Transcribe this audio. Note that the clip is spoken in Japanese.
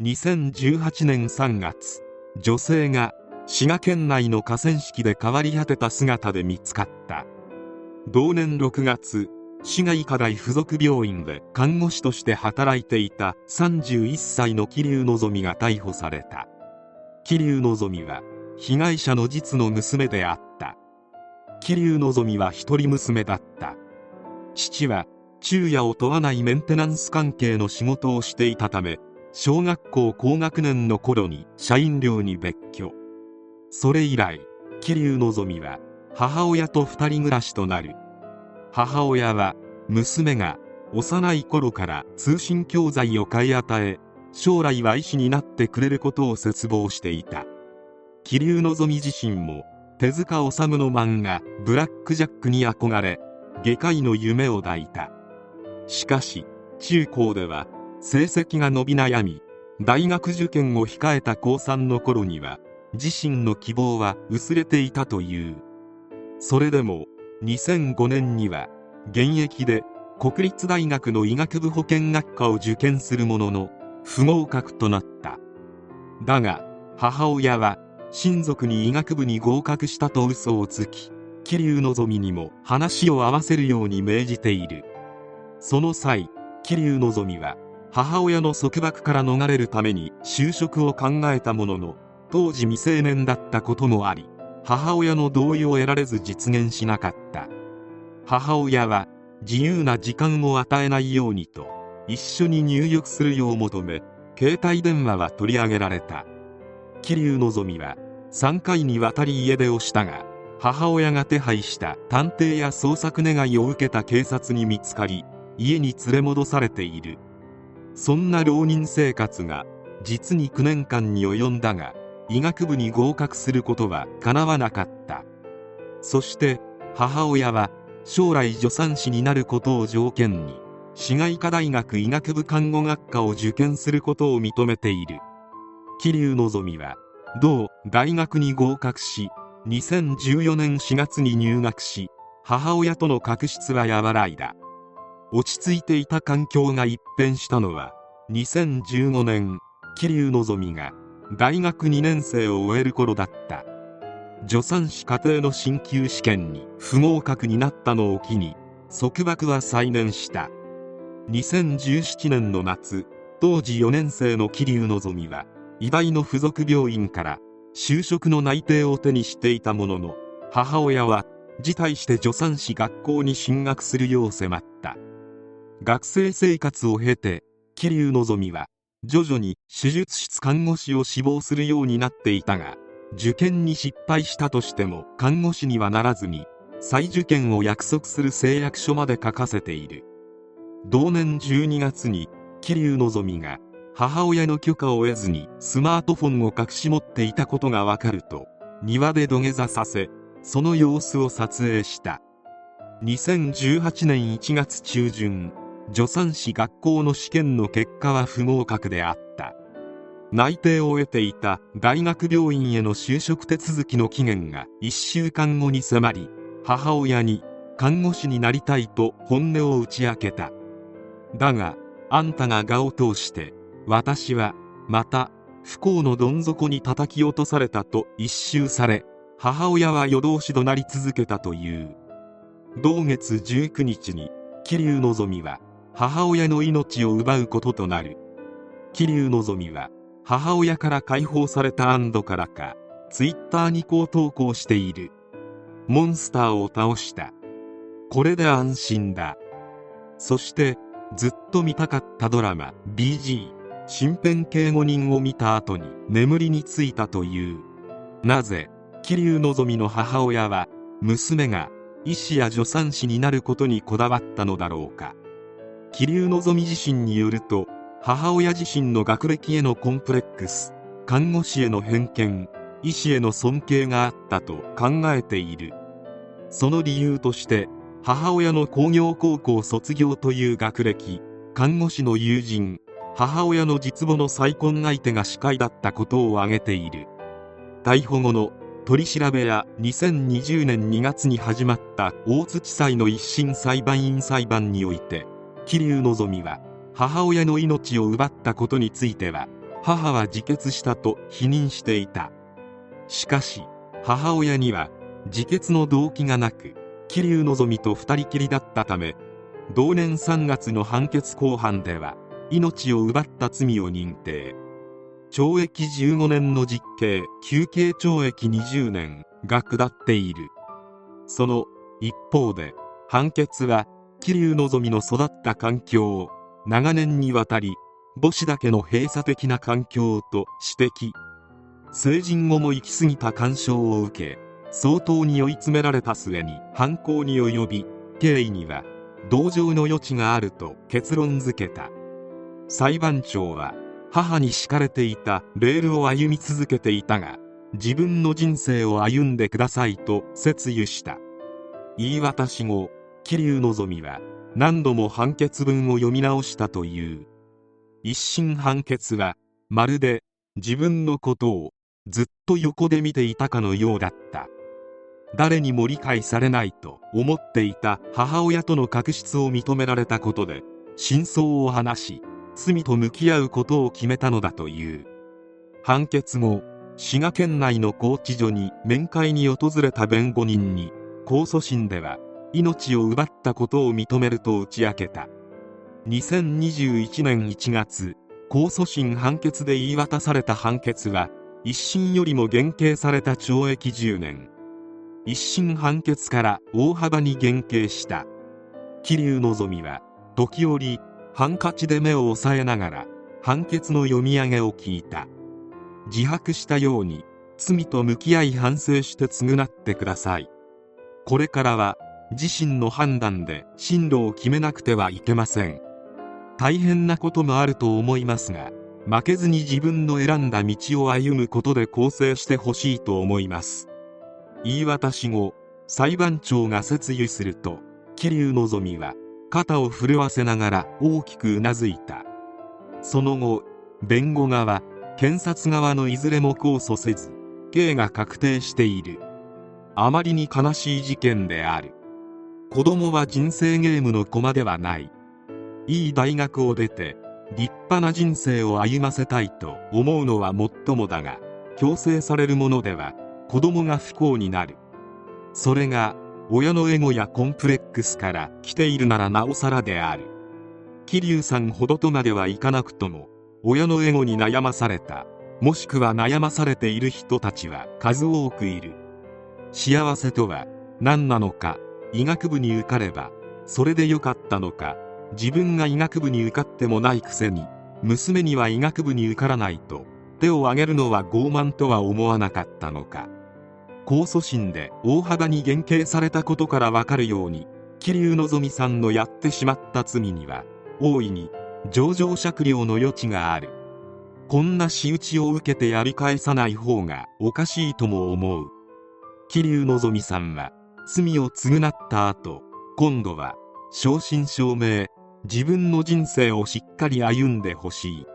2018年3月女性が滋賀県内の河川敷で変わり果てた姿で見つかった。同年6月市外医科大附属病院で看護師として働いていた31歳の桐生のぞみが逮捕された。桐生のぞみは被害者の実の娘であった。桐生のぞみは一人娘だった。父は昼夜を問わないメンテナンス関係の仕事をしていたため小学校高学年の頃に社員寮に別居。それ以来桐生のぞみは母親と二人暮らしとなる。母親は娘が幼い頃から通信教材を買い与え将来は医師になってくれることを切望していた。桐生のぞみ自身も手塚治虫の漫画「ブラック・ジャック」に憧れ外科医の夢を抱いた。しかし中高では成績が伸び悩み大学受験を控えた高3の頃には自身の希望は薄れていたという。それでも2005年には現役で国立大学の医学部保健学科を受験するものの不合格となった。だが母親は親族に医学部に合格したと嘘をつき桐生のぞみにも話を合わせるように命じている。その際桐生のぞみは母親の束縛から逃れるために就職を考えたものの当時未成年だったこともあり母親の同意を得られず実現しなかった。母親は自由な時間を与えないようにと一緒に入浴するよう求め携帯電話は取り上げられた。桐生のぞみは3回にわたり家出をしたが母親が手配した探偵や捜索願いを受けた警察に見つかり家に連れ戻されている。そんな浪人生活が実に9年間に及んだが医学部に合格することは叶わなかった。そして母親は将来助産師になることを条件に市外科大学医学部看護学科を受験することを認めている。桐生のぞみは同大学に合格し2014年4月に入学し母親との確執は和らいだ。落ち着いていた環境が一変したのは2015年桐生のぞみが大学2年生を終える頃だった。助産師家庭の進級試験に不合格になったのを機に束縛は再燃した。2017年の夏当時4年生の桐生のぞみは医大の附属病院から就職の内定を手にしていたものの母親は辞退して助産師学校に進学するよう迫った。学生生活を経て桐生のぞみは徐々に手術室看護師を志望するようになっていたが受験に失敗したとしても看護師にはならずに再受験を約束する誓約書まで書かせている。同年12月に桐生のぞみが母親の許可を得ずにスマートフォンを隠し持っていたことがわかると庭で土下座させその様子を撮影した。2018年1月中旬助産師学校の試験の結果は不合格であった。内定を得ていた大学病院への就職手続きの期限が1週間後に迫り母親に看護師になりたいと本音を打ち明けた。だがあんたが我を通して私はまた不幸のどん底に叩き落とされたと一蹴され母親は夜通し怒鳴り続けたという。同月19日に桐生のぞみは母親の命を奪うこととなる。桐生のぞみは母親から解放された安堵からかツイッターにこう投稿している。モンスターを倒した。これで安心だ。そしてずっと見たかったドラマ BG 身辺警護人を見た後に眠りについたという。なぜ桐生のぞみの母親は娘が医師や助産師になることにこだわったのだろうか。桐生のぞみ自身によると母親自身の学歴へのコンプレックス看護師への偏見医師への尊敬があったと考えている。その理由として母親の工業高校卒業という学歴看護師の友人母親の実母の再婚相手が司会だったことを挙げている。逮捕後の取り調べや2020年2月に始まった大津地裁の一審裁判員裁判において桐生のぞみは母親の命を奪ったことについては母は自決したと否認していた。しかし母親には自決の動機がなく桐生希と二人きりだったため同年3月の判決公判では命を奪った罪を認定。懲役15年の実刑休刑懲役20年が下っている。その一方で判決は桐生希の育った環境を長年にわたり母子だけの閉鎖的な環境と指摘成人後も行き過ぎた干渉を受け相当に追い詰められた末に犯行に及び経緯には同情の余地があると結論付けた。裁判長は母に敷かれていたレールを歩み続けていたが自分の人生を歩んでくださいと説諭した。言い渡し後桐生希は何度も判決文を読み直したという。一審判決はまるで自分のことをずっと横で見ていたかのようだった。誰にも理解されないと思っていた母親との確執を認められたことで真相を話し罪と向き合うことを決めたのだという。判決後滋賀県内の拘置所に面会に訪れた弁護人に控訴審では命を奪ったことを認めると打ち明けた。2021年1月控訴審判決で言い渡された判決は一審よりも減刑された懲役10年。一審判決から大幅に減刑した。桐生希は時折ハンカチで目を押さえながら判決の読み上げを聞いた。自白したように罪と向き合い反省して償ってください。これからは自身の判断で進路を決めなくてはいけません。大変なこともあると思いますが負けずに自分の選んだ道を歩むことで構成してほしいと思います。言い渡し後裁判長が説諭すると桐生希は肩を震わせながら大きくうなずいた。その後弁護側検察側のいずれも控訴せず刑が確定している。あまりに悲しい事件である。子供は人生ゲームの駒ではない。いい大学を出て立派な人生を歩ませたいと思うのはもっともだが強制されるものでは子供が不幸になる。それが親のエゴやコンプレックスから来ているならなおさらである。桐生さんほどとまではいかなくとも親のエゴに悩まされたもしくは悩まされている人たちは数多くいる。幸せとは何なのか医学部に受かればそれでよかったのか自分が医学部に受かってもないくせに娘には医学部に受からないと手を挙げるのは傲慢とは思わなかったのか。控訴審で大幅に減刑されたことからわかるように桐生希さんのやってしまった罪には大いに情状酌量の余地がある。こんな仕打ちを受けてやり返さない方がおかしいとも思う。桐生希さんは罪を償った後今度は正真正銘自分の人生をしっかり歩んでほしい。